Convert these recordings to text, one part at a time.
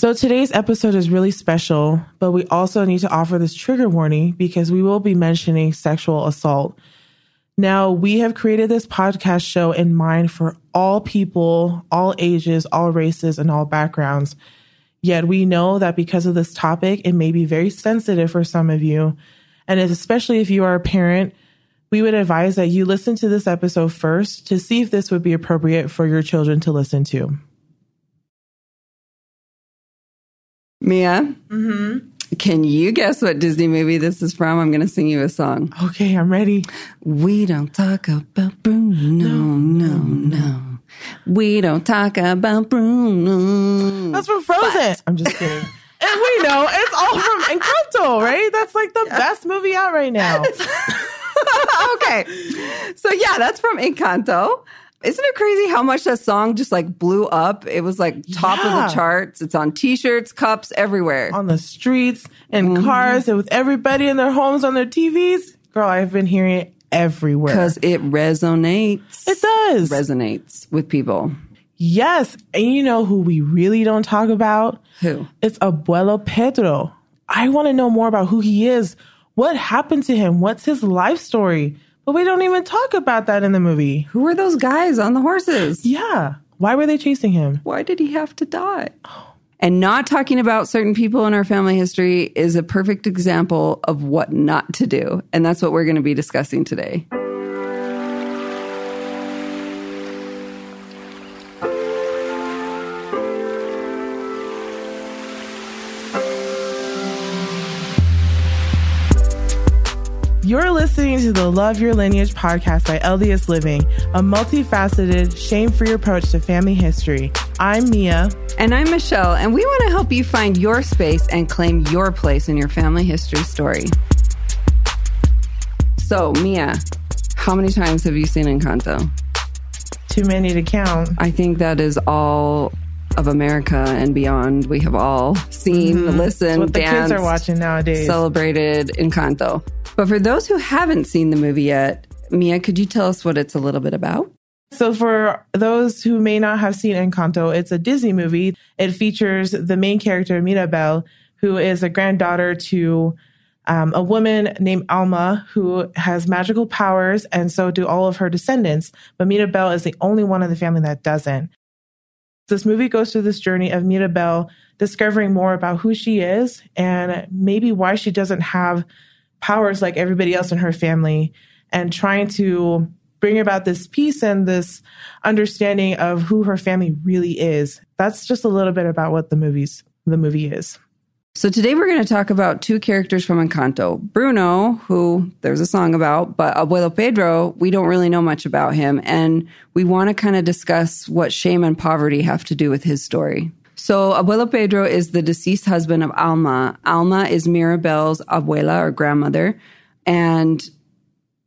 So today's episode is really special, but we also need to offer this trigger warning because we will be mentioning sexual assault. Now, we have created this podcast show in mind for all people, all ages, all races, and all backgrounds. Yet we know that because of this topic, it may be very sensitive for some of you. And especially if you are a parent, we would advise that you listen to this episode first to see if this would be appropriate for your children to listen to. Miya, Mm-hmm. can you guess what Disney movie this is from? I'm going to sing you a song. Okay, I'm ready. We don't talk about Bruno, No, no, no. We don't talk about Bruno. That's from Frozen. I'm just kidding. and we know it's all from Encanto, right? That's like the best movie out right now. okay. So yeah, that's from Encanto. Isn't it crazy how much that song just like blew up? It was like top of the charts. It's on t-shirts, cups, everywhere. On the streets and Mm-hmm. cars and with everybody in their homes on their TVs. Girl, I've been hearing it everywhere. Because it resonates. it does. resonates with people. yes. And you know who we really don't talk about? Who? It's Abuelo Pedro. I want to know more about who he is. What happened to him? What's his life story? But we don't even talk about that in the movie. Who were those guys on the horses? Yeah. Why were they chasing him? Why did he have to die? And not talking about certain people in our family history is a perfect example of what not to do. And that's what we're going to be discussing today. You're listening to the Love Your Lineage podcast by LDS Living, a multifaceted, shame free approach to family history. I'm Miya. And I'm Michelle, and we want to help you find your space and claim your place in your family history story. So, Miya, how many times have you seen Encanto? Too many to count. I think that is all of America and beyond. We have all seen, mm-hmm. listened, what the danced, kids are watching nowadays. celebrated Encanto. But for those who haven't seen the movie yet, Miya, could you tell us what it's a little bit about? So, for those who may not have seen Encanto, it's a Disney movie. It features the main character, Mirabel, who is a granddaughter to um, a woman named Alma who has magical powers, and so do all of her descendants. But Mirabel is the only one in the family that doesn't. This movie goes through this journey of Mirabel discovering more about who she is and maybe why she doesn't have powers like everybody else in her family and trying to bring about this peace and this understanding of who her family really is. That's just a little bit about what the movies the movie is. So today we're going to talk about two characters from Encanto. Bruno, who there's a song about, but Abuelo Pedro, we don't really know much about him. And we want to kind of discuss what shame and poverty have to do with his story. So Abuelo Pedro is the deceased husband of Alma. Alma is Mirabel's abuela or grandmother. And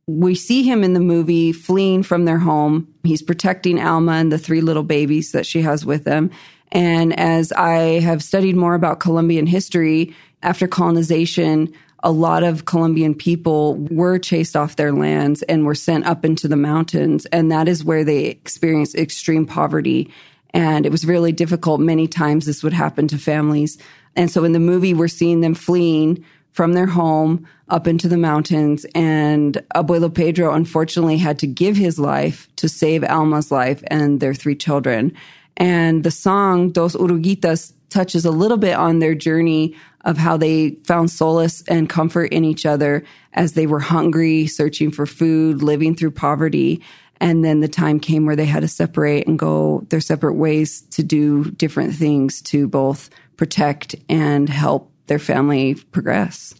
we see him in the movie fleeing from their home. He's protecting Alma and the three little babies that she has with them. And as I have studied more about Colombian history, after colonization, a lot of Colombian people were chased off their lands and were sent up into the mountains. And that is where they experienced extreme poverty. And it was really difficult. Many times this would happen to families. And so in the movie, we're seeing them fleeing from their home up into the mountains. And Abuelo Pedro unfortunately had to give his life to save Alma's life and their three children. And the song Dos Oruguitas touches a little bit on their journey of how they found solace and comfort in each other as they were hungry, searching for food, living through poverty. And then the time came where they had to separate and go their separate ways to do different things to both protect and help their family progress.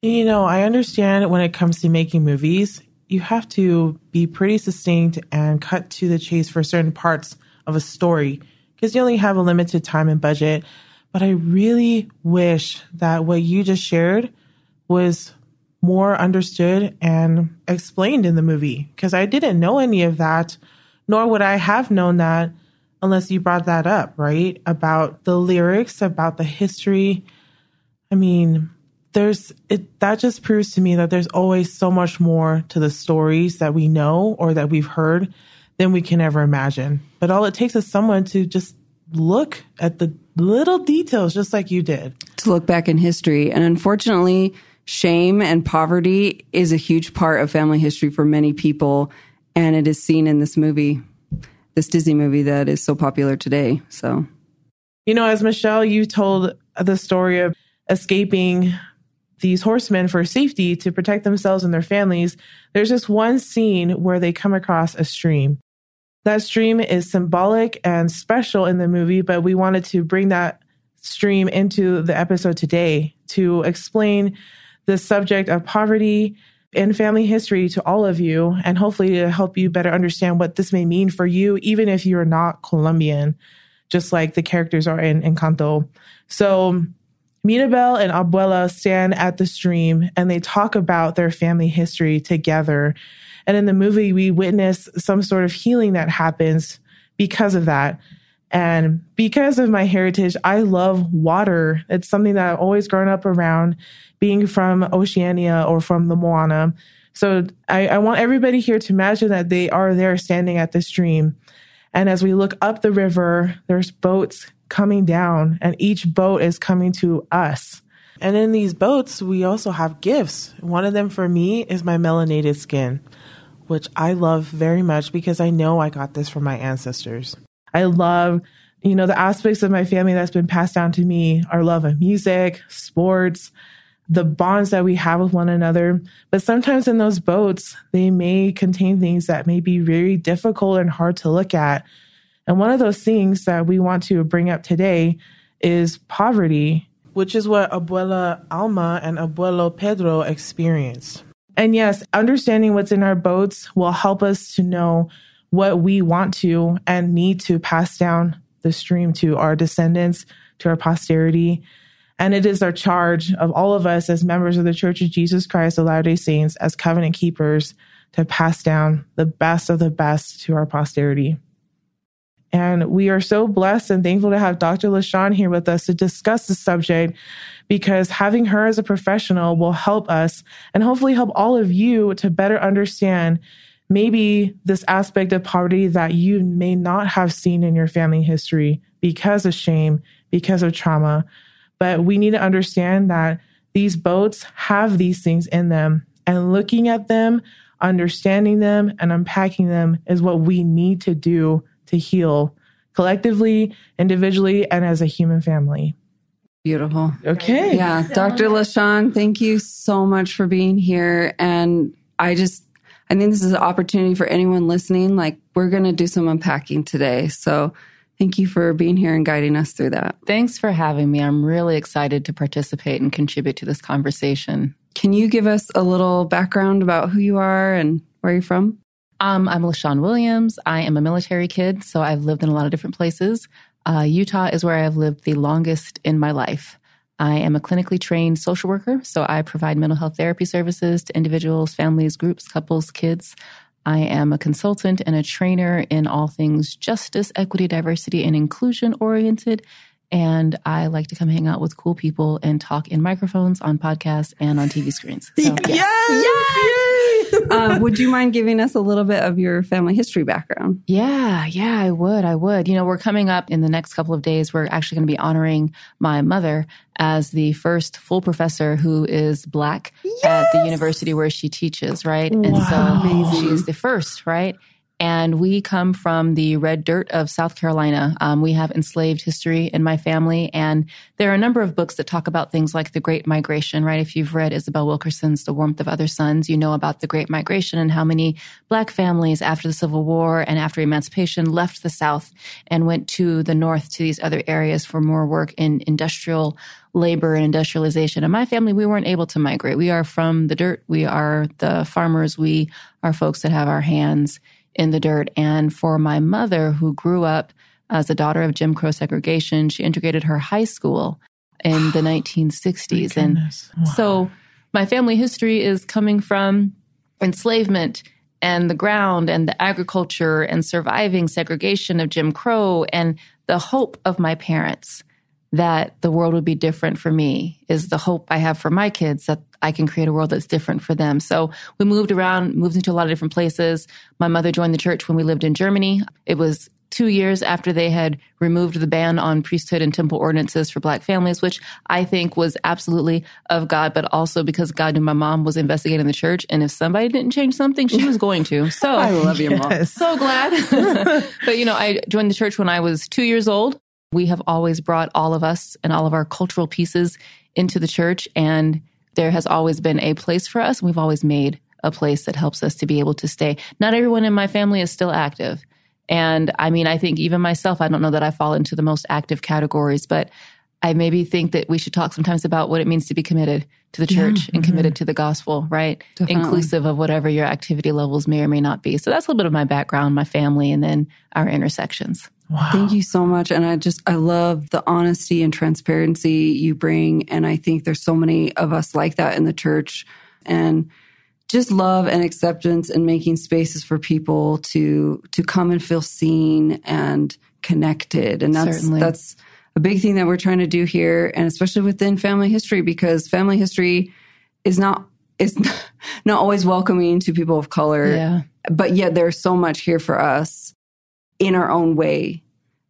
You know, I understand when it comes to making movies, you have to be pretty succinct and cut to the chase for certain parts of a story because you only have a limited time and budget. But I really wish that what you just shared was more understood and explained in the movie because I didn't know any of that, nor would I have known that unless you brought that up, right? About the lyrics, about the history. I mean, there's it that just proves to me that there's always so much more to the stories that we know or that we've heard than we can ever imagine. But all it takes is someone to just look at the little details just like you did. To look back in history. And unfortunately, shame and poverty is a huge part of family history for many people. And it is seen in this movie, this Disney movie that is so popular today. So, you know, as Michelle, you told the story of escaping these horsemen for safety to protect themselves and their families. There's just one scene where they come across a stream. That stream is symbolic and special in the movie, but we wanted to bring that stream into the episode today to explain the subject of poverty and family history to all of you, and hopefully to help you better understand what this may mean for you, even if you're not Colombian, just like the characters are in Encanto. So, Mirabel and Abuela stand at the stream and they talk about their family history together. And in the movie, we witness some sort of healing that happens because of that. And because of my heritage, I love water. It's something that I've always grown up around being from Oceania or from the Moana. So I, I, want everybody here to imagine that they are there standing at the stream. And as we look up the river, there's boats coming down, and each boat is coming to us. And in these boats, we also have gifts. One of them for me is my melanated skin, which I love very much because I know I got this from my ancestors. I love you know, the aspects of my family that's been passed down to me our love of music, sports, the bonds that we have with one another. But sometimes in those boats, they may contain things that may be very difficult and hard to look at. And one of those things that we want to bring up today is poverty, which is what Abuela Alma and Abuelo Pedro experienced. And yes, understanding what's in our boats will help us to know what we want to and need to pass down the stream to our descendants, to our posterity. And it is our charge of all of us as members of the Church of Jesus Christ of Latter day Saints, as covenant keepers, to pass down the best of the best to our posterity. And we are so blessed and thankful to have Dr. LaShawn here with us to discuss the subject because having her as a professional will help us and hopefully help all of you to better understand maybe this aspect of poverty that you may not have seen in your family history because of shame, because of trauma. But we need to understand that these boats have these things in them and looking at them, understanding them, and unpacking them is what we need to do to heal collectively, individually, and as a human family. Beautiful. Okay. Yeah. Dr. LaShawn, thank you so much for being here. And I just, I think this is an opportunity for anyone listening. Like, we're going to do some unpacking today. So, thank you for being here and guiding us through that. Thanks for having me. I'm really excited to participate and contribute to this conversation. Can you give us a little background about who you are and where you're from? Um, I'm LaShawn Williams. I am a military kid, so I've lived in a lot of different places. Uh, Utah is where I've lived the longest in my life. I am a clinically trained social worker, so I provide mental health therapy services to individuals, families, groups, couples, kids. I am a consultant and a trainer in all things justice, equity, diversity, and inclusion oriented. And I like to come hang out with cool people and talk in microphones on podcasts and on TV screens. So, yes. yes. yes uh, would you mind giving us a little bit of your family history background? Yeah, yeah, I would. I would. You know, we're coming up in the next couple of days. We're actually going to be honoring my mother as the first full professor who is Black yes! at the university where she teaches, right? Wow. And so Amazing. she's the first, right? And we come from the red dirt of South Carolina. Um, we have enslaved history in my family, and there are a number of books that talk about things like the Great Migration, right? If you've read Isabel Wilkerson's The Warmth of Other Suns, you know about the Great Migration and how many Black families after the Civil War and after emancipation left the South and went to the North to these other areas for more work in industrial labor and industrialization. And my family, we weren't able to migrate. We are from the dirt. We are the farmers. We are folks that have our hands in the dirt. And for my mother, who grew up as a daughter of Jim Crow segregation, she integrated her high school in the 1960s. And wow. so my family history is coming from enslavement and the ground and the agriculture and surviving segregation of Jim Crow and the hope of my parents that the world would be different for me is the hope I have for my kids that I can create a world that's different for them. So we moved around, moved into a lot of different places. My mother joined the church when we lived in Germany. It was two years after they had removed the ban on priesthood and temple ordinances for black families, which I think was absolutely of God, but also because God knew my mom was investigating the church. And if somebody didn't change something, she was going to. So I love your mom. so glad. but you know, I joined the church when I was two years old. We have always brought all of us and all of our cultural pieces into the church. And there has always been a place for us. We've always made a place that helps us to be able to stay. Not everyone in my family is still active. And I mean, I think even myself, I don't know that I fall into the most active categories, but I maybe think that we should talk sometimes about what it means to be committed to the church yeah, and mm-hmm. committed to the gospel, right? Definitely. Inclusive of whatever your activity levels may or may not be. So that's a little bit of my background, my family, and then our intersections. Wow. Thank you so much. And I just, I love the honesty and transparency you bring. And I think there's so many of us like that in the church. And just love and acceptance and making spaces for people to to come and feel seen and connected and that's Certainly. that's a big thing that we're trying to do here and especially within family history because family history is not is not always welcoming to people of color yeah. but yet there's so much here for us in our own way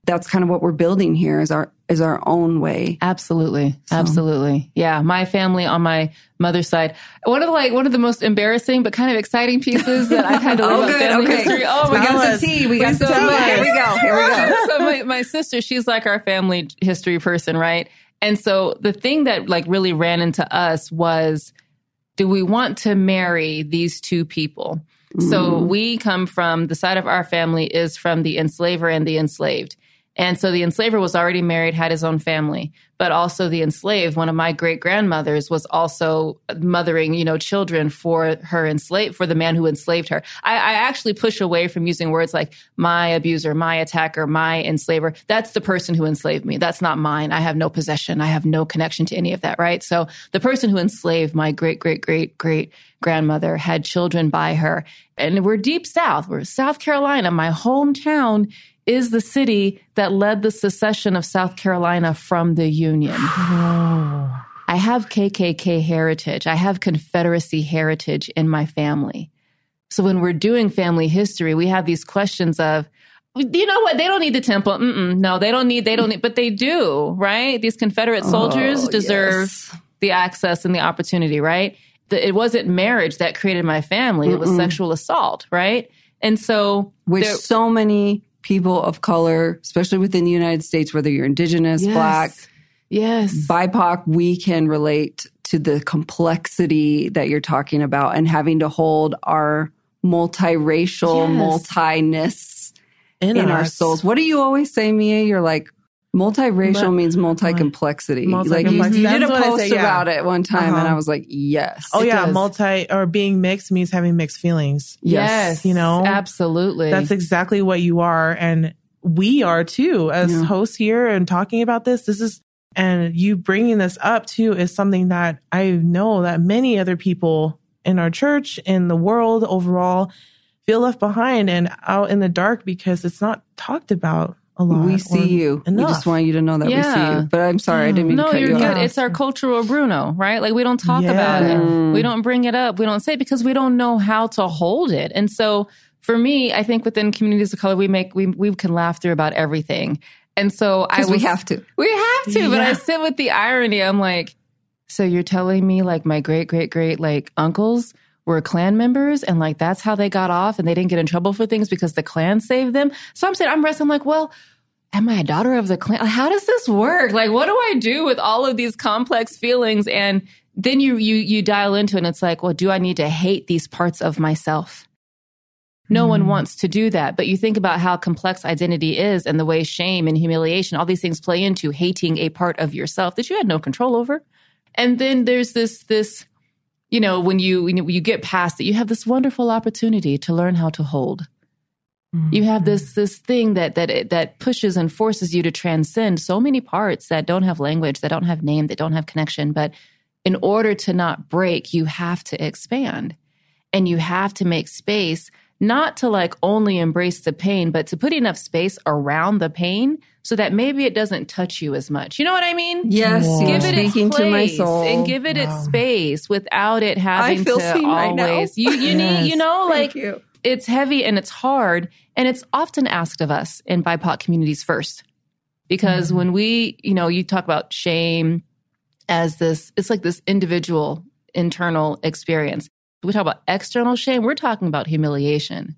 that's kind of what we're building here is our is our own way. Absolutely. So. Absolutely. Yeah. My family on my mother's side, one of the like one of the most embarrassing but kind of exciting pieces that I've had to live oh, good. family okay. history. Oh we got some tea. We got some tea. Here we go. Here we go. so my, my sister, she's like our family history person, right? And so the thing that like really ran into us was do we want to marry these two people? So mm. we come from the side of our family is from the enslaver and the enslaved. And so the enslaver was already married, had his own family, but also the enslaved, one of my great grandmothers was also mothering, you know, children for her enslaved, for the man who enslaved her. I, I actually push away from using words like my abuser, my attacker, my enslaver. That's the person who enslaved me. That's not mine. I have no possession. I have no connection to any of that, right? So the person who enslaved my great, great, great, great grandmother had children by her. And we're deep south. We're South Carolina. My hometown is the city that led the secession of South Carolina from the Union. Oh. I have KKK heritage. I have Confederacy heritage in my family. So when we're doing family history, we have these questions of, you know what? They don't need the temple. Mm-mm, no, they don't need, they don't need, but they do, right? These Confederate oh, soldiers oh, deserve yes. the access and the opportunity, right? The, it wasn't marriage that created my family. Mm-mm. It was sexual assault, right? And so, with there, so many people of color, especially within the United States, whether you're indigenous, yes. black, yes, BIPOC, we can relate to the complexity that you're talking about and having to hold our multiracial, yes. multiness in, in our souls. What do you always say, Miya? You're like, multiracial but, means multi-complexity. multi Like you, you did a post say, yeah. about it one time, uh-huh. and I was like, yes. Oh yeah, does. multi or being mixed means having mixed feelings. Yes. yes, you know, absolutely. That's exactly what you are, and we are too as yeah. hosts here and talking about this. This is and you bringing this up too is something that I know that many other people in our church, in the world overall, feel left behind and out in the dark because it's not talked about a lot. We see you. Enough. We just want you to know that yeah. we see you. But I'm sorry, I didn't mean no, to cut you're you good. off. It's our cultural Bruno, right? Like we don't talk yeah. about it. Mm. We don't bring it up. We don't say it because we don't know how to hold it. And so for me, I think within communities of color, we make we we can laugh through about everything. And so I was, we have to. We have to. Yeah. But I sit with the irony. I'm like, so you're telling me like my great great great like uncles were Klan members and like that's how they got off and they didn't get in trouble for things because the Klan saved them. So I'm saying, I'm wrestling like, well, am I a daughter of the Klan? How does this work? Like, what do I do with all of these complex feelings? And then you, you, you dial into it and it's like, well, do I need to hate these parts of myself? No mm. one hmm. wants to do that. But you think about how complex identity is and the way shame and humiliation, all these things play into hating a part of yourself that you had no control over. And then there's this, this, you know, when you when you get past it, you have this wonderful opportunity to learn how to hold. Mm-hmm. You have this this thing that that that pushes and forces you to transcend so many parts that don't have language, that don't have name, that don't have connection. But in order to not break, you have to expand, and you have to make space not to like only embrace the pain, but to put enough space around the pain so that maybe it doesn't touch you as much. You know what I mean? Yes, give it speaking its place to my soul and give it wow. its space without it having to always. Right you you yes. need you know like It's heavy and it's hard. And it's often asked of us in BIPOC communities first. Because mm-hmm. when we, you know, you talk about shame as this, it's like this individual internal experience. We talk about external shame, we're talking about humiliation.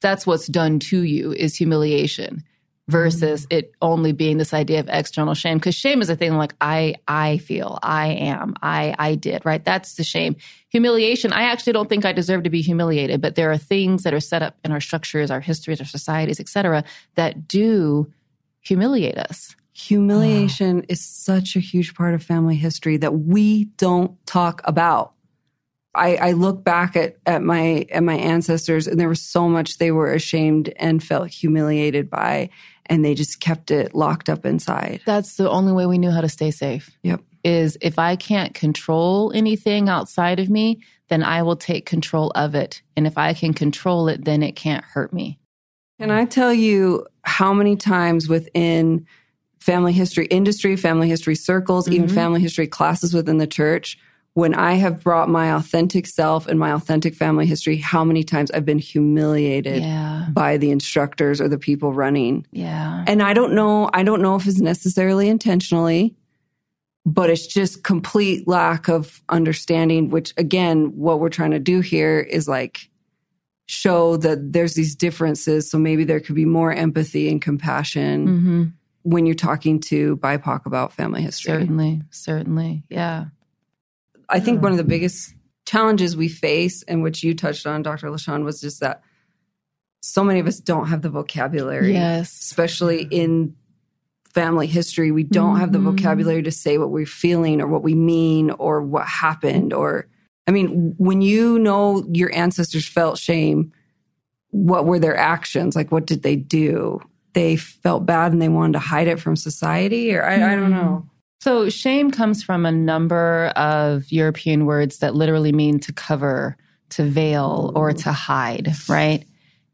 That's what's done to you is humiliation versus mm-hmm. it only being this idea of external shame because shame is a thing like i i feel i am i i did right that's the shame humiliation i actually don't think i deserve to be humiliated but there are things that are set up in our structures our histories our societies etc that do humiliate us humiliation is such a huge part of family history that we don't talk about I, I, look back at, at my at my ancestors and there was so much they were ashamed and felt humiliated by and they just kept it locked up inside. That's the only way we knew how to stay safe. Yep. Is if I can't control anything outside of me, then I will take control of it. And if I can control it, then it can't hurt me. Can I tell you how many times within family history industry, family history circles, mm-hmm. even family history classes within the church, when I have brought my authentic self and my authentic family history, how many times I've been humiliated yeah. by the instructors or the people running. Yeah. And I don't know, I don't know if it's necessarily intentionally, but it's just complete lack of understanding, which again, what we're trying to do here is like show that there's these differences. So maybe there could be more empathy and compassion. Mm-hmm. When you're talking to BIPOC about family history. Certainly, certainly. Yeah. I think one of the biggest challenges we face, and which you touched on, Dr. LaShawn, was just that so many of us don't have the vocabulary. Yes. Especially in family history, we don't mm-hmm. have the mm-hmm. vocabulary to say what we're feeling or what we mean or what happened. Or, I mean, when you know your ancestors felt shame, what were their actions? Like, what did they do? They felt bad and they wanted to hide it from society, or I, mm-hmm. I don't know. So, shame comes from a number of European words that literally mean to cover, to veil, or to hide, right?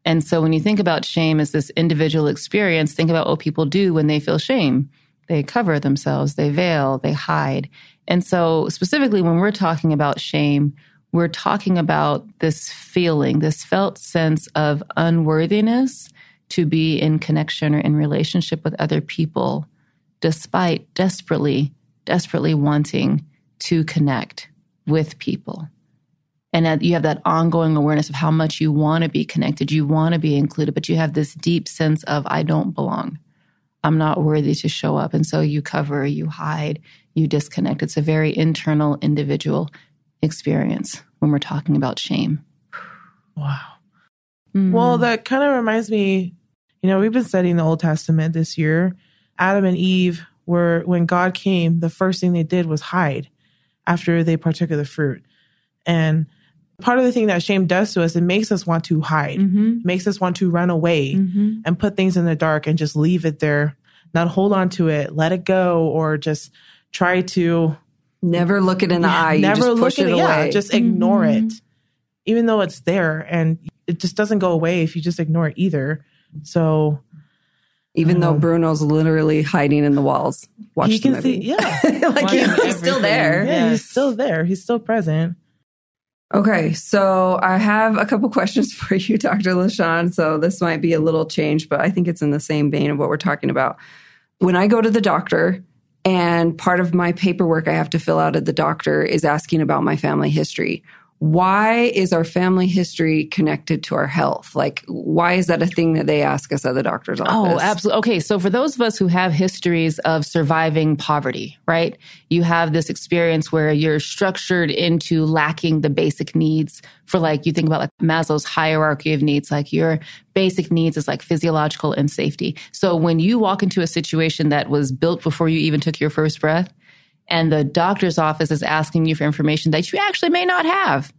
And so, when you think about shame as this individual experience, think about what people do when they feel shame. They cover themselves, they veil, they hide. And so, specifically, when we're talking about shame, we're talking about this feeling, this felt sense of unworthiness to be in connection or in relationship with other people despite desperately, desperately wanting to connect with people. And you have that ongoing awareness of how much you want to be connected, you want to be included, but you have this deep sense of, I don't belong. I'm not worthy to show up. And so you cover, you hide, you disconnect. It's a very internal, individual experience when we're talking about shame. Wow. Mm-hmm. Well, that kind of reminds me, you know, we've been studying the Old Testament this year. Adam and Eve were, when God came, the first thing they did was hide after they partook of the fruit. And part of the thing that shame does to us, it makes us want to hide, mm-hmm. makes us want to run away mm-hmm. and put things in the dark and just leave it there, not hold on to it, let it go, or just try to never look it in the yeah, eye. never look it, it away. Yeah, just ignore mm-hmm. it, even though it's there and it just doesn't go away if you just ignore it either. So even though uh-huh. Bruno's literally hiding in the walls. Watch he can see, yeah, like he's, he's still there. Yeah, yes. he's still there. He's still present. Okay, so I have a couple questions for you, Dr. LaShawn. So this might be a little change, but I think it's in the same vein of what we're talking about. When I go to the doctor, and part of my paperwork I have to fill out at the doctor is asking about my family history why is our family history connected to our health? Like, why is that a thing that they ask us at the doctor's oh, office? Oh, absolutely. Okay. So, for those of us who have histories of surviving poverty, right? You have this experience where you're structured into lacking the basic needs for, like, you think about like Maslow's hierarchy of needs, like your basic needs is like physiological and safety. So, when you walk into a situation that was built before you even took your first breath, and the doctor's office is asking you for information that you actually may not have.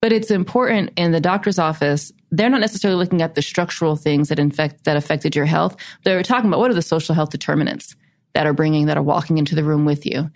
But it's important in the doctor's office, they're not necessarily looking at the structural things that infect that affected your health. They're talking about what are the social health determinants that are bringing that are walking into the room with you.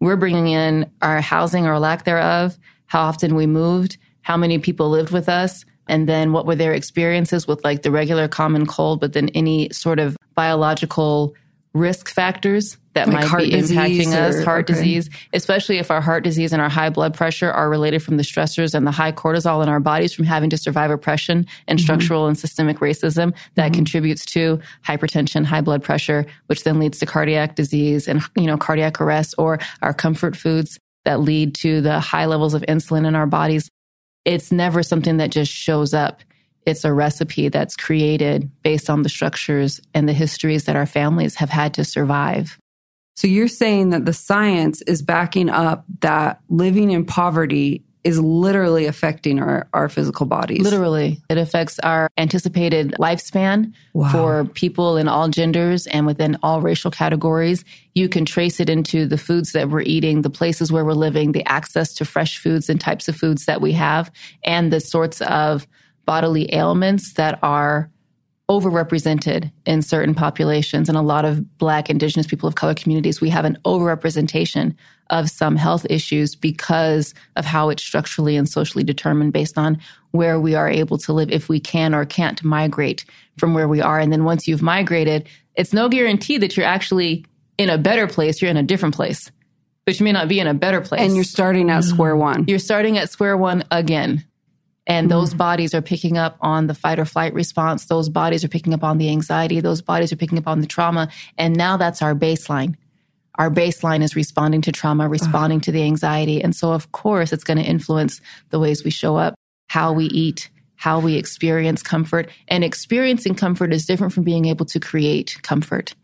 We're bringing in our housing or lack thereof, how often we moved, how many people lived with us, and then what were their experiences with like the regular common cold, but then any sort of biological risk factors that Like might heart be impacting us, or- heart okay. disease, especially if our heart disease and our high blood pressure are related from the stressors and the high cortisol in our bodies from having to survive oppression and Mm-hmm. structural and systemic racism that contributes to hypertension, high blood pressure, which then leads to cardiac disease and, you know, cardiac arrest or our comfort foods that lead to the high levels of insulin in our bodies. It's never something that just shows up. It's a recipe that's created based on the structures and the histories that our families have had to survive. So you're saying that the science is backing up that living in poverty is literally affecting our, our physical bodies. Literally, it affects our anticipated lifespan Wow. for people in all genders and within all racial categories. You can trace it into the foods that we're eating, the places where we're living, the access to fresh foods and types of foods that we have, and the sorts of bodily ailments that are overrepresented in certain populations and a lot of black indigenous people of color communities we have an overrepresentation of some health issues because of how it's structurally and socially determined based on where we are able to live if we can or can't migrate from where we are and then once you've migrated it's no guarantee that you're actually in a better place you're in a different place but you may not be in a better place And you're starting at square one. you're starting at square one again. And hmm. those bodies are picking up on the fight or flight response. Those bodies are picking up on the anxiety. Those bodies are picking up on the trauma. And now that's our baseline. Our baseline is responding to trauma, responding to the anxiety. And so, of course, it's going to influence the ways we show up, how we eat, how we experience comfort. And experiencing comfort is different from being able to create comfort.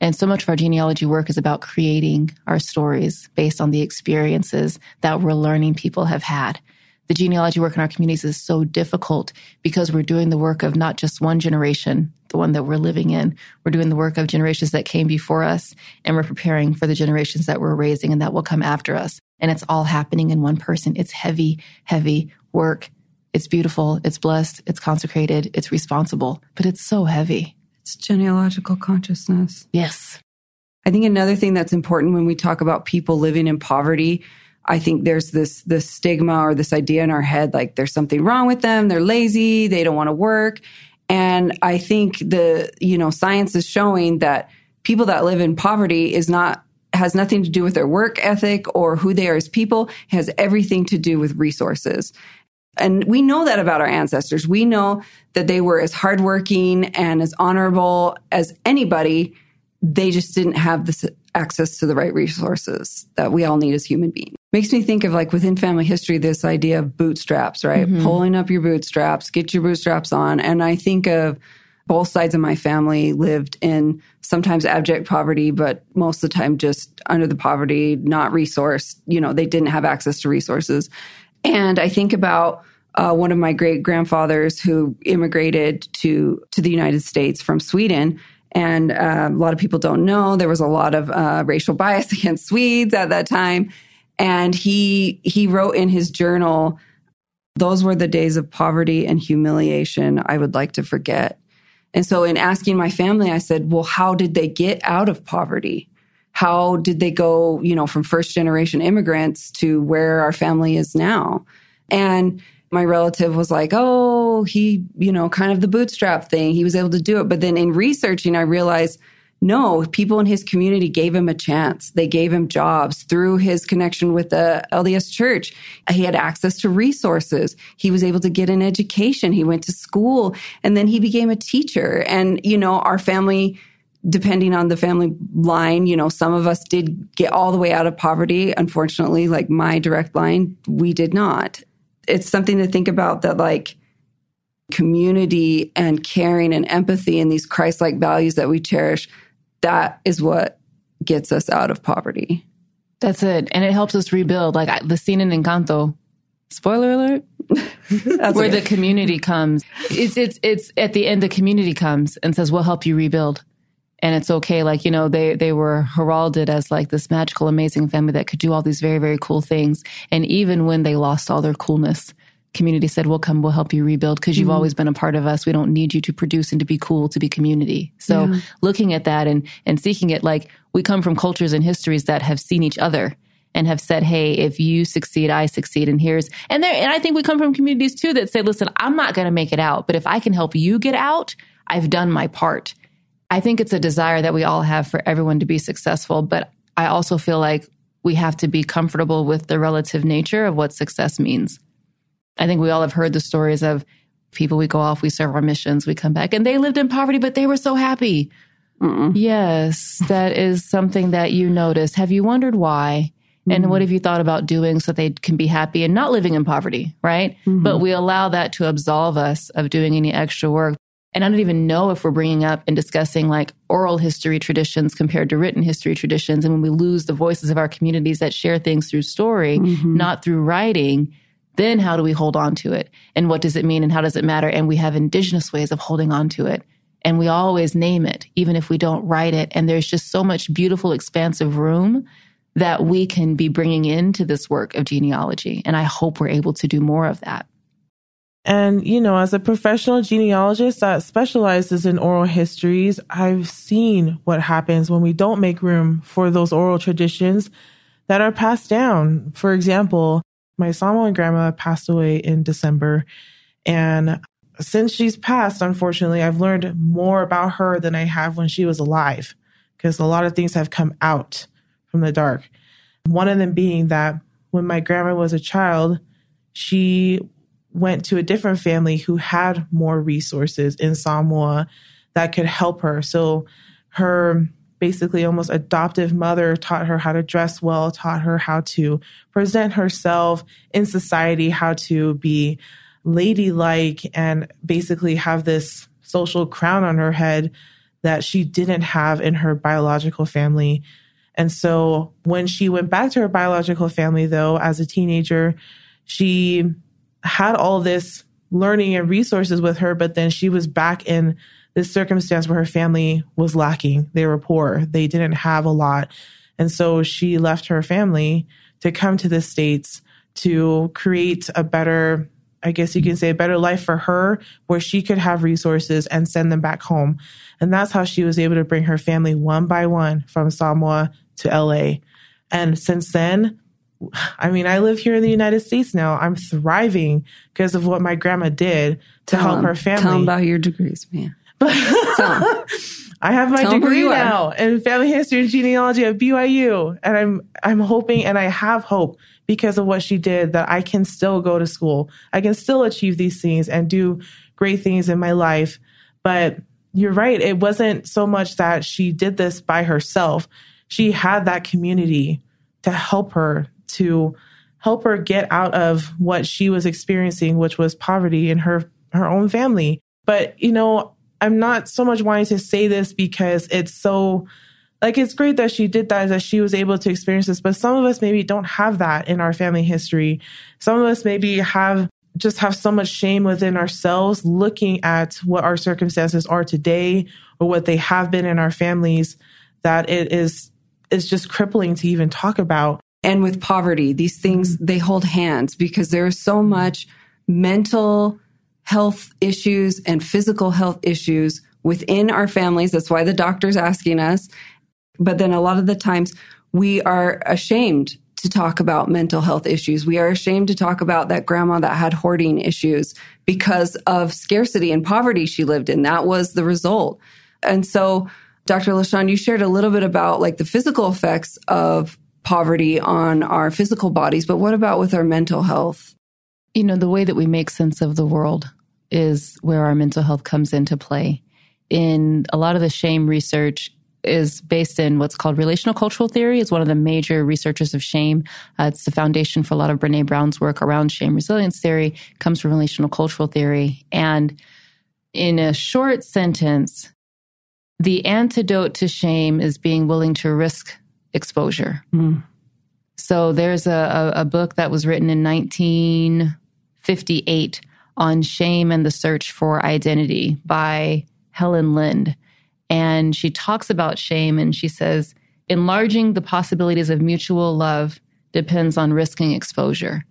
And so much of our genealogy work is about creating our stories based on the experiences that we're learning people have had. The genealogy work in our communities is so difficult because we're doing the work of not just one generation, the one that we're living in. We're doing the work of generations that came before us, and we're preparing for the generations that we're raising and that will come after us. And it's all happening in one person. It's heavy, heavy work. It's beautiful. It's blessed. It's consecrated. It's responsible, but it's so heavy. It's genealogical consciousness. Yes. I think another thing that's important when we talk about people living in poverty, I think there's this this stigma or this idea in our head like there's something wrong with them, they're lazy, they don't want to work. And I think the, you know, science is showing that people that live in poverty is not has nothing to do with their work ethic or who they are as people, it has everything to do with resources. And we know that about our ancestors. We know that they were as hardworking and as honorable as anybody. They just didn't have this access to the right resources that we all need as human beings. Makes me think of like within family history, this idea of bootstraps, right? Pulling up your bootstraps, get your bootstraps on. And I think of both sides of my family lived in sometimes abject poverty, but most of the time just under the poverty, not resourced. You know, they didn't have access to resources. And I think about uh, one of my great grandfathers who immigrated to to the United States from Sweden. And uh, a lot of people don't know there was a lot of uh, racial bias against Swedes at that time. And he he wrote in his journal, "Those were the days of poverty and humiliation I would like to forget." And so, in asking my family, I said, "Well, how did they get out of poverty?" how did they go, you know, from first generation immigrants to where our family is now? And my relative was like, oh, he, you know, kind of the bootstrap thing. He was able to do it. But then in researching, I realized no, people in his community gave him a chance. They gave him jobs through his connection with the LDS church. He had access to resources. He was able to get an education. He went to school and then he became a teacher. And, you know, our family, depending on the family line, you know, some of us did get all the way out of poverty. Unfortunately, like my direct line, we did not. It's something to think about that, like, community and caring and empathy and these Christ like values that we cherish, that is what gets us out of poverty. That's it. And it helps us rebuild. Like I, the scene in Encanto, spoiler alert, where the community comes. It's, it's, it's at the end, the community comes and says, we'll help you rebuild. And it's okay. Like, you know, they, they were heralded as like this magical, amazing family that could do all these very, very cool things. And even when they lost all their coolness, community said, we'll come, we'll help you rebuild because you've mm-hmm. always been a part of us. We don't need you to produce and to be cool to be community. So Yeah. looking at that and, and seeking it, like we come from cultures and histories that have seen each other and have said, Hey, if you succeed, I succeed. And here's, and there, and I think we come from communities too that say, listen, I'm not going to make it out, but if I can help you get out, I've done my part. I think it's a desire that we all have for everyone to be successful, but I also feel like we have to be comfortable with the relative nature of what success means. I think we all have heard the stories of people we go off, we serve our missions, we come back, and they lived in poverty, but they were so happy. Mm-mm. Yes, that is something that you notice. Have you wondered why? Mm-hmm. And what have you thought about doing so they can be happy and not living in poverty, right? Mm-hmm. But we allow that to absolve us of doing any extra work. And I don't even know if we're bringing up and discussing like oral history traditions compared to written history traditions. And when we lose the voices of our communities that share things through story, mm-hmm. not through writing, then how do we hold on to it? And what does it mean? And how does it matter? And we have indigenous ways of holding on to it. And we always name it, even if we don't write it. And there's just so much beautiful, expansive room that we can be bringing into this work of genealogy. And I hope we're able to do more of that. And, you know, as a professional genealogist that specializes in oral histories, I've seen what happens when we don't make room for those oral traditions that are passed down. For example, my Samoan grandma passed away in December. And since she's passed, unfortunately, I've learned more about her than I have when she was alive because a lot of things have come out from the dark. One of them being that when my grandma was a child, she went to a different family who had more resources in Samoa that could help her. So her basically almost adoptive mother taught her how to dress well, taught her how to present herself in society, how to be ladylike and basically have this social crown on her head that she didn't have in her biological family. And so when she went back to her biological family, though, as a teenager, she had all this learning and resources with her, but then she was back in this circumstance where her family was lacking. They were poor, they didn't have a lot. And so she left her family to come to the States to create a better, I guess you can say, a better life for her where she could have resources and send them back home. And that's how she was able to bring her family one by one from Samoa to LA. And since then, I mean, I live here in the United States now. I'm thriving because of what my grandma did to tell help them, her family. Tell them about your degrees, man. I have my Tell degree now in family history and genealogy at BYU, and I'm I'm hoping and I have hope because of what she did that I can still go to school. I can still achieve these things and do great things in my life. But you're right, it wasn't so much that she did this by herself. She had that community to help her to help her get out of what she was experiencing, which was poverty in her her own family. But you know, I'm not so much wanting to say this because it's so like it's great that she did that that she was able to experience this but some of us maybe don't have that in our family history. Some of us maybe have just have so much shame within ourselves looking at what our circumstances are today or what they have been in our families that it is is just crippling to even talk about. And with poverty these things they hold hands because there is so much mental health issues and physical health issues within our families. That's why the doctor's asking us. But then a lot of the times we are ashamed to talk about mental health issues. We are ashamed to talk about that grandma that had hoarding issues because of scarcity and poverty she lived in. That was the result. And so, Dr. LaShawn, you shared a little bit about like the physical effects of poverty on our physical bodies, but what about with our mental health? You know, the way that we make sense of the world is where our mental health comes into play. In a lot of the shame research is based in what's called relational cultural theory. Is one of the major researchers of shame. Uh, it's the foundation for a lot of Brene Brown's work around shame resilience theory. Comes from relational cultural theory, and in a short sentence, the antidote to shame is being willing to risk exposure. Mm. So there's a, a, a book that was written in 1958 on Shame and the Search for Identity by Helen Lynd. And she talks about shame and she says, enlarging the possibilities of mutual love depends on risking exposure.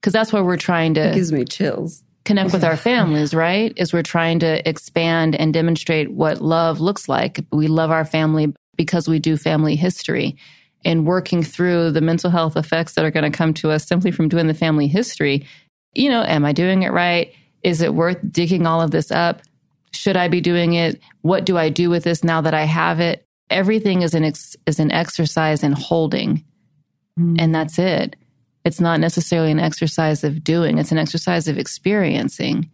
Because that's why we're trying to. It gives me chills. Connect with our families, right? Is we're trying to expand and demonstrate what love looks like. We love our family because we do family history and working through the mental health effects that are going to come to us simply from doing the family history you know, am I doing it right? Is it worth digging all of this up? Should I be doing it? What do I do with this now that I have it? Everything is an ex- is an exercise in holding, mm. and that's it. It's not necessarily an exercise of doing. It's an exercise of experiencing.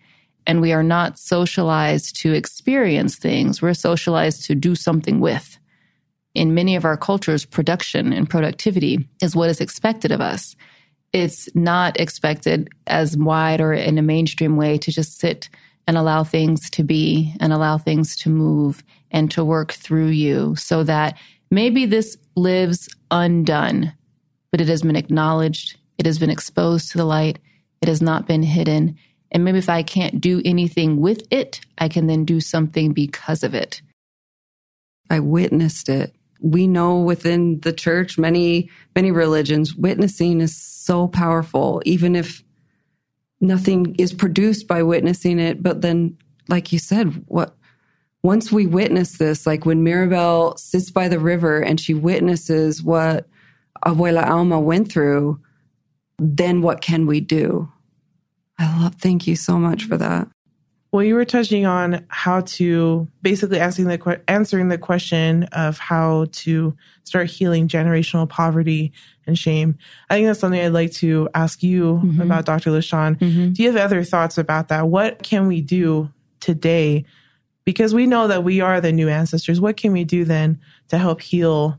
And we are not socialized to experience things. We're socialized to do something with. In many of our cultures, production and productivity is what is expected of us. It's not expected as wide or in a mainstream way to just sit and allow things to be and allow things to move and to work through you so that maybe this lives undone, but it has been acknowledged, it has been exposed to the light, it has not been hidden. And maybe if I can't do anything with it, I can then do something because of it. I witnessed it. We know within the church, many, many religions, witnessing is so powerful, even if nothing is produced by witnessing it. But then, like you said, what once we witness this, like when Mirabel sits by the river and she witnesses what Abuela Alma went through, then what can we do? I love, thank you so much for that. Well, you were touching on how to basically asking the answering the question of how to start healing generational poverty and shame. I think that's something I'd like to ask you mm-hmm. about, Dr. LaShawn. Mm-hmm. Do you have other thoughts about that? What can we do today? Because we know that we are the new ancestors. What can we do then to help heal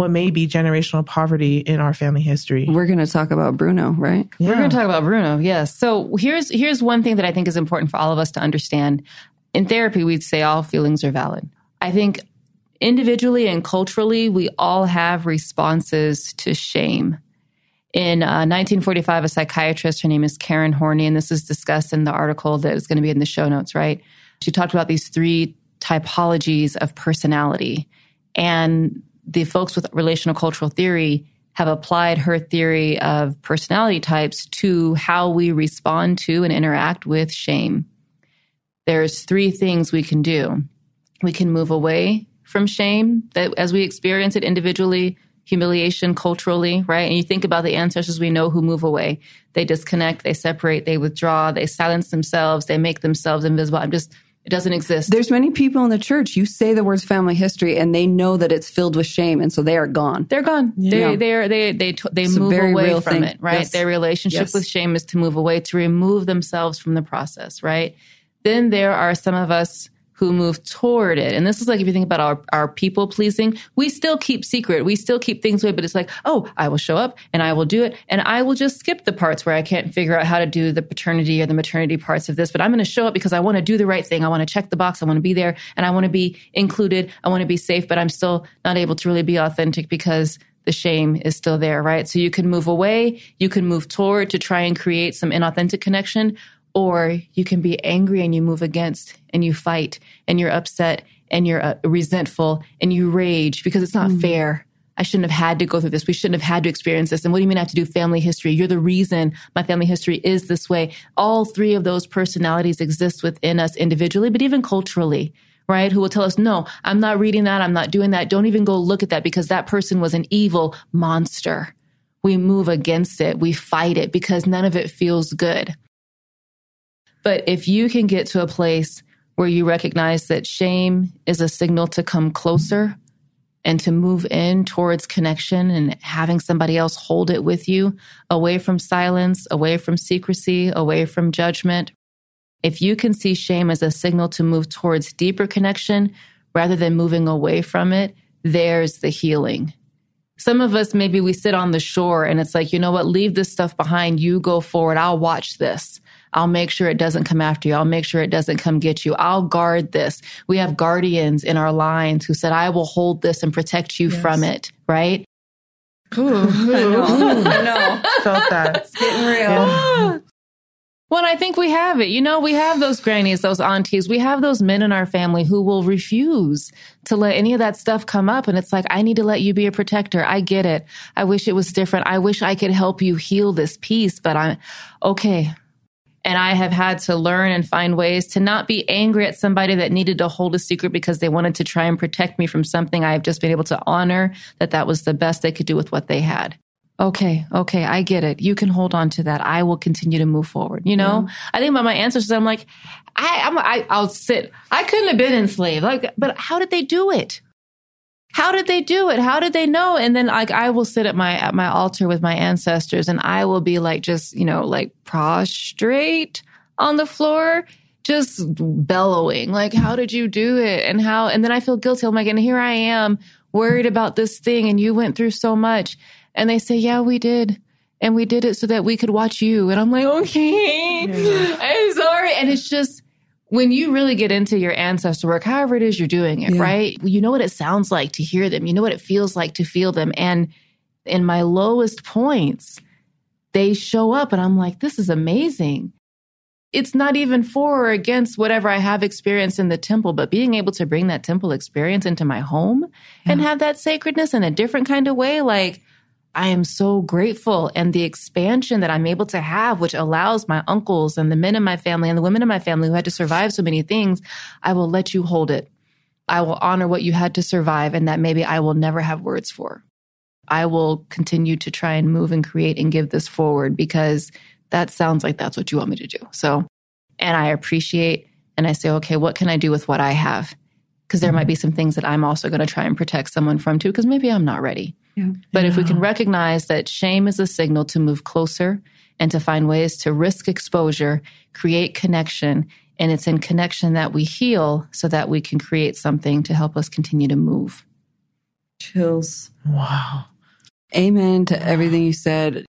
what may be generational poverty in our family history? We're going to talk about Bruno, right? Yeah. We're going to talk about Bruno. Yes. So here's here's one thing that I think is important for all of us to understand. In therapy, we'd say all feelings are valid. I think individually and culturally, we all have responses to shame. In uh, 1945, a psychiatrist, her name is Karen Horney, and this is discussed in the article that is going to be in the show notes, right? She talked about these three typologies of personality. And the folks with relational cultural theory have applied her theory of personality types to how we respond to and interact with shame. There's three things we can do. We can move away from shame that as we experience it individually, humiliation culturally, right? And you think about the ancestors we know who move away. They disconnect, they separate, they withdraw, they silence themselves, they make themselves invisible. I'm just it doesn't exist. There's many people in the church. You say the words family history, and they know that it's filled with shame, and so they are gone. They're gone. Yeah. They they are, they they they it's move away from thing. it. Right. Yes. Their relationship yes. with shame is to move away, to remove themselves from the process. Right. Then there are some of us who move toward it. And this is like if you think about our, our people pleasing, we still keep secret. We still keep things away, but it's like, oh, I will show up and I will do it. And I will just skip the parts where I can't figure out how to do the paternity or the maternity parts of this. But I'm going to show up because I want to do the right thing. I want to check the box. I want to be there and I want to be included. I want to be safe, but I'm still not able to really be authentic because the shame is still there, right? So you can move away, you can move toward to try and create some inauthentic connection, or you can be angry and you move against and you fight and you're upset and you're uh, resentful and you rage because it's not mm. fair. I shouldn't have had to go through this. We shouldn't have had to experience this. And what do you mean I have to do family history? You're the reason my family history is this way. All three of those personalities exist within us individually, but even culturally, right? Who will tell us, no, I'm not reading that. I'm not doing that. Don't even go look at that because that person was an evil monster. We move against it. We fight it because none of it feels good. But if you can get to a place where you recognize that shame is a signal to come closer and to move in towards connection and having somebody else hold it with you, away from silence, away from secrecy, away from judgment. If you can see shame as a signal to move towards deeper connection rather than moving away from it, there's the healing. Some of us, maybe we sit on the shore and it's like, you know what, leave this stuff behind. You go forward. I'll watch this. I'll make sure it doesn't come after you. I'll make sure it doesn't come get you. I'll guard this. We have guardians in our lines who said, I will hold this and protect you yes. from it, right? Ooh, I know. I know. Felt that. It's getting real. Yeah. Well, I think we have it. You know, we have those grannies, those aunties. We have those men in our family who will refuse to let any of that stuff come up. And it's like, I need to let you be a protector. I get it. I wish it was different. I wish I could help you heal this piece, but I'm okay. And I have had to learn and find ways to not be angry at somebody that needed to hold a secret because they wanted to try and protect me from something. I have just been able to honor that that was the best they could do with what they had. okay, okay, I get it. You can hold on to that. I will continue to move forward. You know, yeah. I think about my ancestors. I'm like, I, I'm, I, I'll sit. I couldn't have been enslaved. Like, but how did they do it? How did they do it? How did they know? And then like I will sit at my at my altar with my ancestors and I will be like just, you know, like prostrate on the floor, just bellowing, like, how did you do it? And how and then I feel guilty. I'm like, and here I am worried about this thing and you went through so much. And they say, Yeah, we did. And we did it so that we could watch you. And I'm like, okay, yeah. I'm sorry. And it's just when you really get into your ancestor work, however it is you're doing it, yeah. right? You know what it sounds like to hear them. You know what it feels like to feel them. And in my lowest points, they show up and I'm like, this is amazing. It's not even for or against whatever I have experienced in the temple, but being able to bring that temple experience into my home yeah. and have that sacredness in a different kind of way, like, I am so grateful and the expansion that I'm able to have, which allows my uncles and the men in my family and the women in my family who had to survive so many things, I will let you hold it. I will honor what you had to survive and that maybe I will never have words for. I will continue to try and move and create and give this forward because that sounds like that's what you want me to do. So, and I appreciate and I say, okay, what can I do with what I have? Because there might be mm-hmm. some things that I'm also going to try and protect someone from too, because maybe I'm not ready. Yeah. But yeah. if we can recognize that shame is a signal to move closer and to find ways to risk exposure, create connection, and it's in connection that we heal so that we can create something to help us continue to move. Chills. Wow. Amen to wow. everything you said.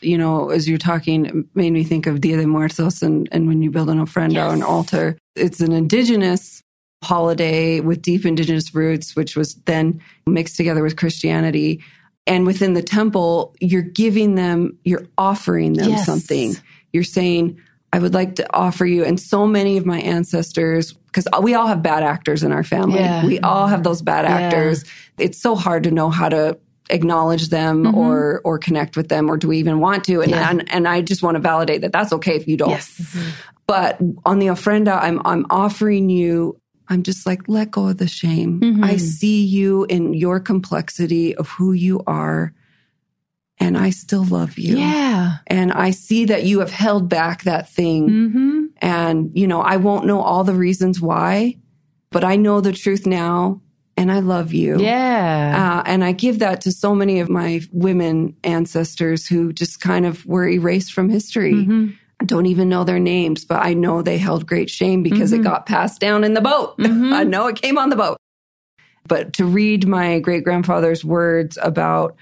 You know, as you're talking, made me think of Dia de Muertos and, and when you build an ofrenda yes. or an altar. It's an indigenous holiday with deep indigenous roots, which was then mixed together with Christianity. And within the temple, you're giving them, you're offering them yes. something. You're saying, I would like to offer you. And so many of my ancestors, because we all have bad actors in our family. Yeah. We all have those bad actors. Yeah. It's so hard to know how to acknowledge them mm-hmm. or or connect with them or do we even want to and, yeah. and and I just want to validate that that's okay if you don't. Yes. Mm-hmm. But on the ofrenda I'm I'm offering you I'm just like, let go of the shame. Mm-hmm. I see you in your complexity of who you are, and I still love you. Yeah. And I see that you have held back that thing. Mm-hmm. And, you know, I won't know all the reasons why, but I know the truth now and I love you. Yeah. Uh, and I give that to so many of my women ancestors who just kind of were erased from history. Mm-hmm don't even know their names, but I know they held great shame because mm-hmm. it got passed down in the boat. Mm-hmm. I know it came on the boat. But to read my great grandfather's words about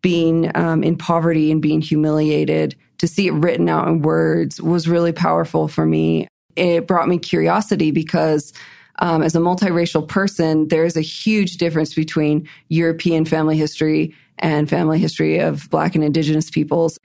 being um, in poverty and being humiliated, to see it written out in words was really powerful for me. It brought me curiosity because um, as a multiracial person, there is a huge difference between European family history and family history of Black and Indigenous peoples.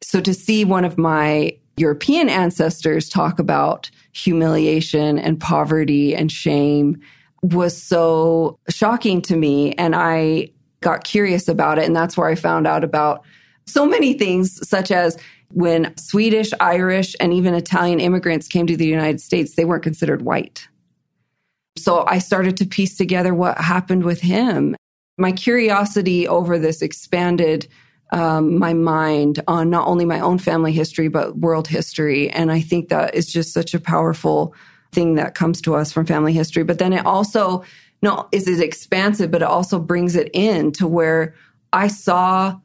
So to see one of my European ancestors talk about humiliation and poverty and shame was so shocking to me. And I got curious about it. And that's where I found out about so many things, such as when Swedish, Irish, and even Italian immigrants came to the United States, they weren't considered white. So I started to piece together what happened with him. My curiosity over this expanded um, my mind on not only my own family history, but world history. And I think that is just such a powerful thing that comes to us from family history. But then it also, no, is it expansive, but it also brings it in to where I saw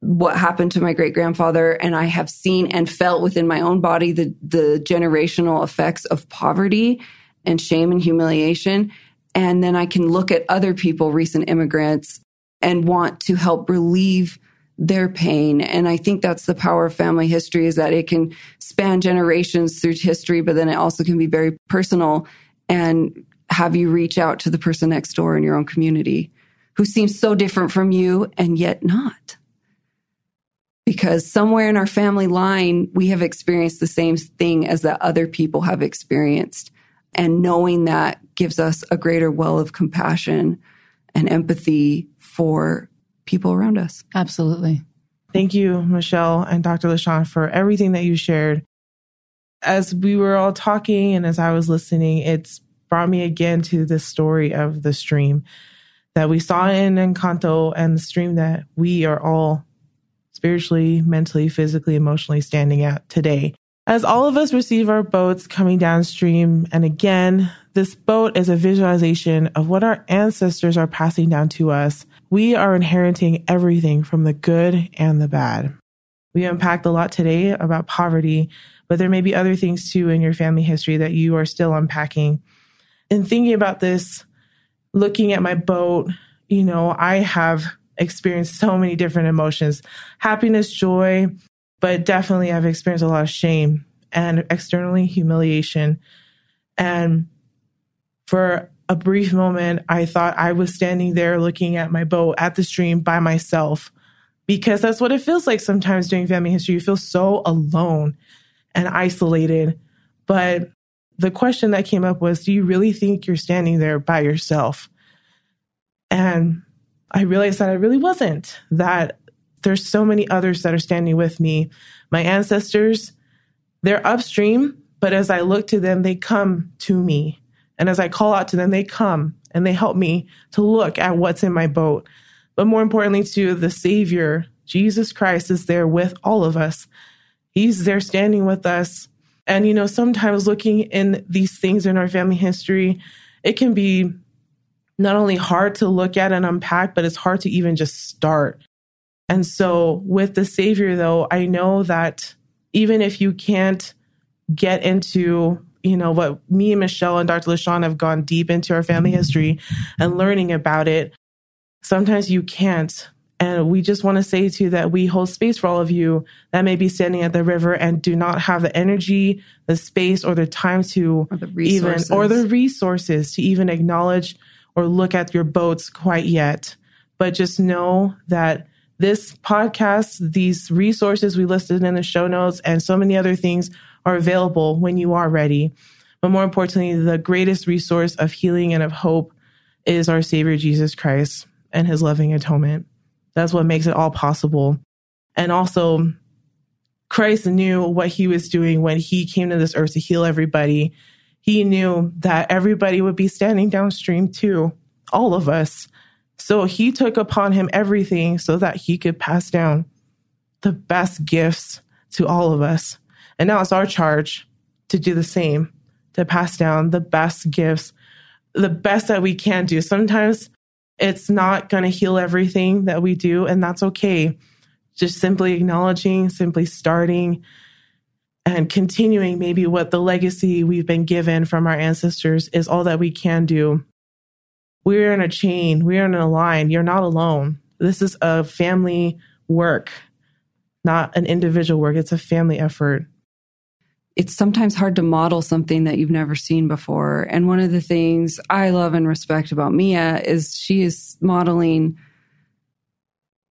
what happened to my great grandfather and I have seen and felt within my own body the, the generational effects of poverty and shame and humiliation. And then I can look at other people, recent immigrants, and want to help relieve their pain. And I think that's the power of family history is that it can span generations through history, but then it also can be very personal and have you reach out to the person next door in your own community who seems so different from you and yet not. Because somewhere in our family line, we have experienced the same thing as that other people have experienced. And knowing that gives us a greater well of compassion and empathy for people around us. Absolutely. Thank you, Michelle and Dr. LaShawn, for everything that you shared. As we were all talking and as I was listening, it's brought me again to the story of the stream that we saw in Encanto and the stream that we are all spiritually, mentally, physically, emotionally standing at today. As all of us receive our boats coming downstream, and again, this boat is a visualization of what our ancestors are passing down to us. We are inheriting everything from the good and the bad. We unpacked a lot today about poverty, but there may be other things too in your family history that you are still unpacking. In thinking about this, looking at my boat, you know, I have experienced so many different emotions happiness, joy, but definitely I've experienced a lot of shame and externally humiliation. And for a brief moment, I thought I was standing there looking at my boat at the stream by myself because that's what it feels like sometimes doing family history. You feel so alone and isolated. But the question that came up was Do you really think you're standing there by yourself? And I realized that I really wasn't, that there's so many others that are standing with me. My ancestors, they're upstream, but as I look to them, they come to me. And as I call out to them, they come and they help me to look at what's in my boat. But more importantly, to the Savior, Jesus Christ is there with all of us. He's there standing with us. And, you know, sometimes looking in these things in our family history, it can be not only hard to look at and unpack, but it's hard to even just start. And so with the Savior, though, I know that even if you can't get into, you know, what me and Michelle and Dr. LaShawn have gone deep into our family history and learning about it, sometimes you can't. And we just want to say to you that we hold space for all of you that may be standing at the river and do not have the energy, the space, or the time to Or the even, or the resources to even acknowledge or look at your boats quite yet. But just know that this podcast, these resources we listed in the show notes, and so many other things are available when you are ready. But more importantly, the greatest resource of healing and of hope is our Savior Jesus Christ and his loving atonement. That's what makes it all possible. And also, Christ knew what he was doing when he came to this earth to heal everybody. He knew that everybody would be standing downstream too, all of us. So he took upon him everything so that he could pass down the best gifts to all of us. And now it's our charge to do the same, to pass down the best gifts, the best that we can do. Sometimes it's not going to heal everything that we do, and that's okay. Just simply acknowledging, simply starting, and continuing maybe what the legacy we've been given from our ancestors is all that we can do. We're in a chain, we're in a line. You're not alone. This is a family work, not an individual work. It's a family effort. It's sometimes hard to model something that you've never seen before. And one of the things I love and respect about Miya is she is modeling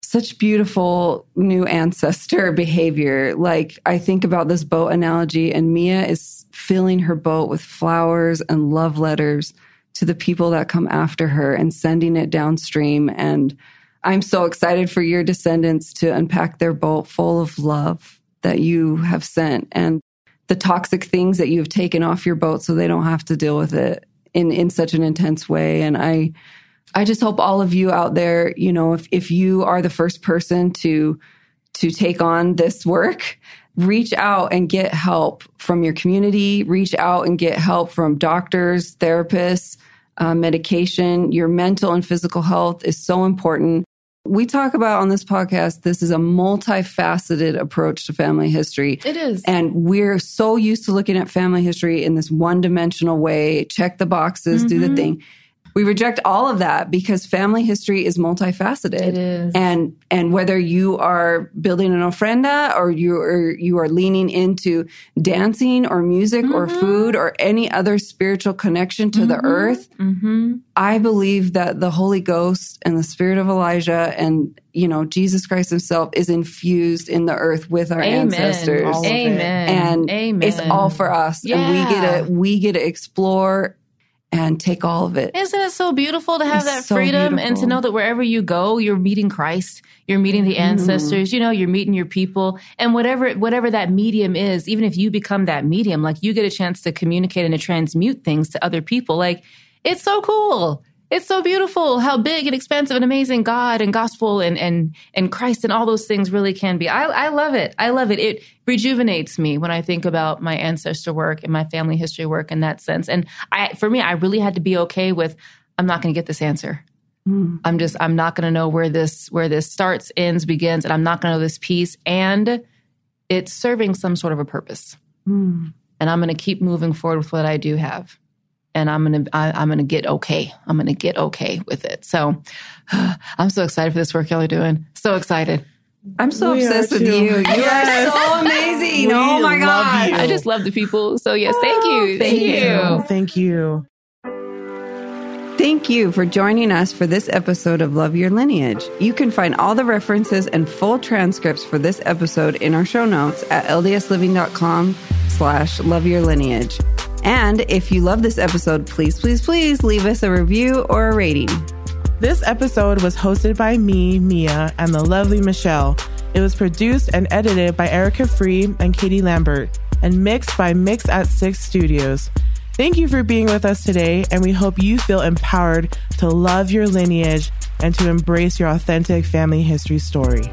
such beautiful new ancestor behavior. Like I think about this boat analogy, and Miya is filling her boat with flowers and love letters to the people that come after her and sending it downstream. And I'm so excited for your descendants to unpack their boat full of love that you have sent and the toxic things that you've taken off your boat so they don't have to deal with it in, in such an intense way. And I, I just hope all of you out there, you know, if, if you are the first person to, to take on this work, reach out and get help from your community, reach out and get help from doctors, therapists, uh, medication. Your mental and physical health is so important. We talk about on this podcast, this is a multifaceted approach to family history. It is. And we're so used to looking at family history in this one dimensional way check the boxes, do the mm-hmm. thing. We reject all of that because family history is multifaceted. It is. And and whether you are building an ofrenda or you are you are leaning into dancing or music or food or any other spiritual connection to the earth, mm-hmm. I believe that the Holy Ghost and the Spirit of Elijah and you know Jesus Christ Himself is infused in the earth with our Amen. ancestors, All it. Amen. and Amen. it's all for us, and we get to we get to explore and take all of it. Isn't it so beautiful to have It's that so freedom and to know that wherever you go, you're meeting Christ, you're meeting the mm-hmm. ancestors, you know, you're meeting your people, and whatever whatever that medium is, even if you become that medium, like you get a chance to communicate and to transmute things to other people. Like it's so cool. It's so beautiful how big and expansive and amazing God and gospel and and and Christ and all those things really can be. I, I love it. I love it. It rejuvenates me when I think about my ancestor work and my family history work in that sense. And I, for me, I really had to be okay with. I'm not going to get this answer. Mm. I'm just. I'm not going to know where this where this starts, ends, begins, and I'm not going to know this piece. And it's serving some sort of a purpose. Mm. And I'm going to keep moving forward with what I do have and I'm gonna I, am going to get okay. I'm gonna get okay with it. So I'm so excited for this work y'all are doing. So excited. I'm so we obsessed with you. You yes. are so amazing. We oh my god! I just love the people. So yes, thank oh, you, thank, thank you, thank you. Thank you for joining us for this episode of Love Your Lineage. You can find all the references and full transcripts for this episode in our show notes at ldsliving.com slash love your lineage. And if you love this episode, please, please, please leave us a review or a rating. This episode was hosted by me, Miya, and the lovely Michelle. It was produced and edited by Erica Free and Katie Lambert, and mixed by Mix at Six Studios. Thank you for being with us today, and we hope you feel empowered to love your lineage and to embrace your authentic family history story.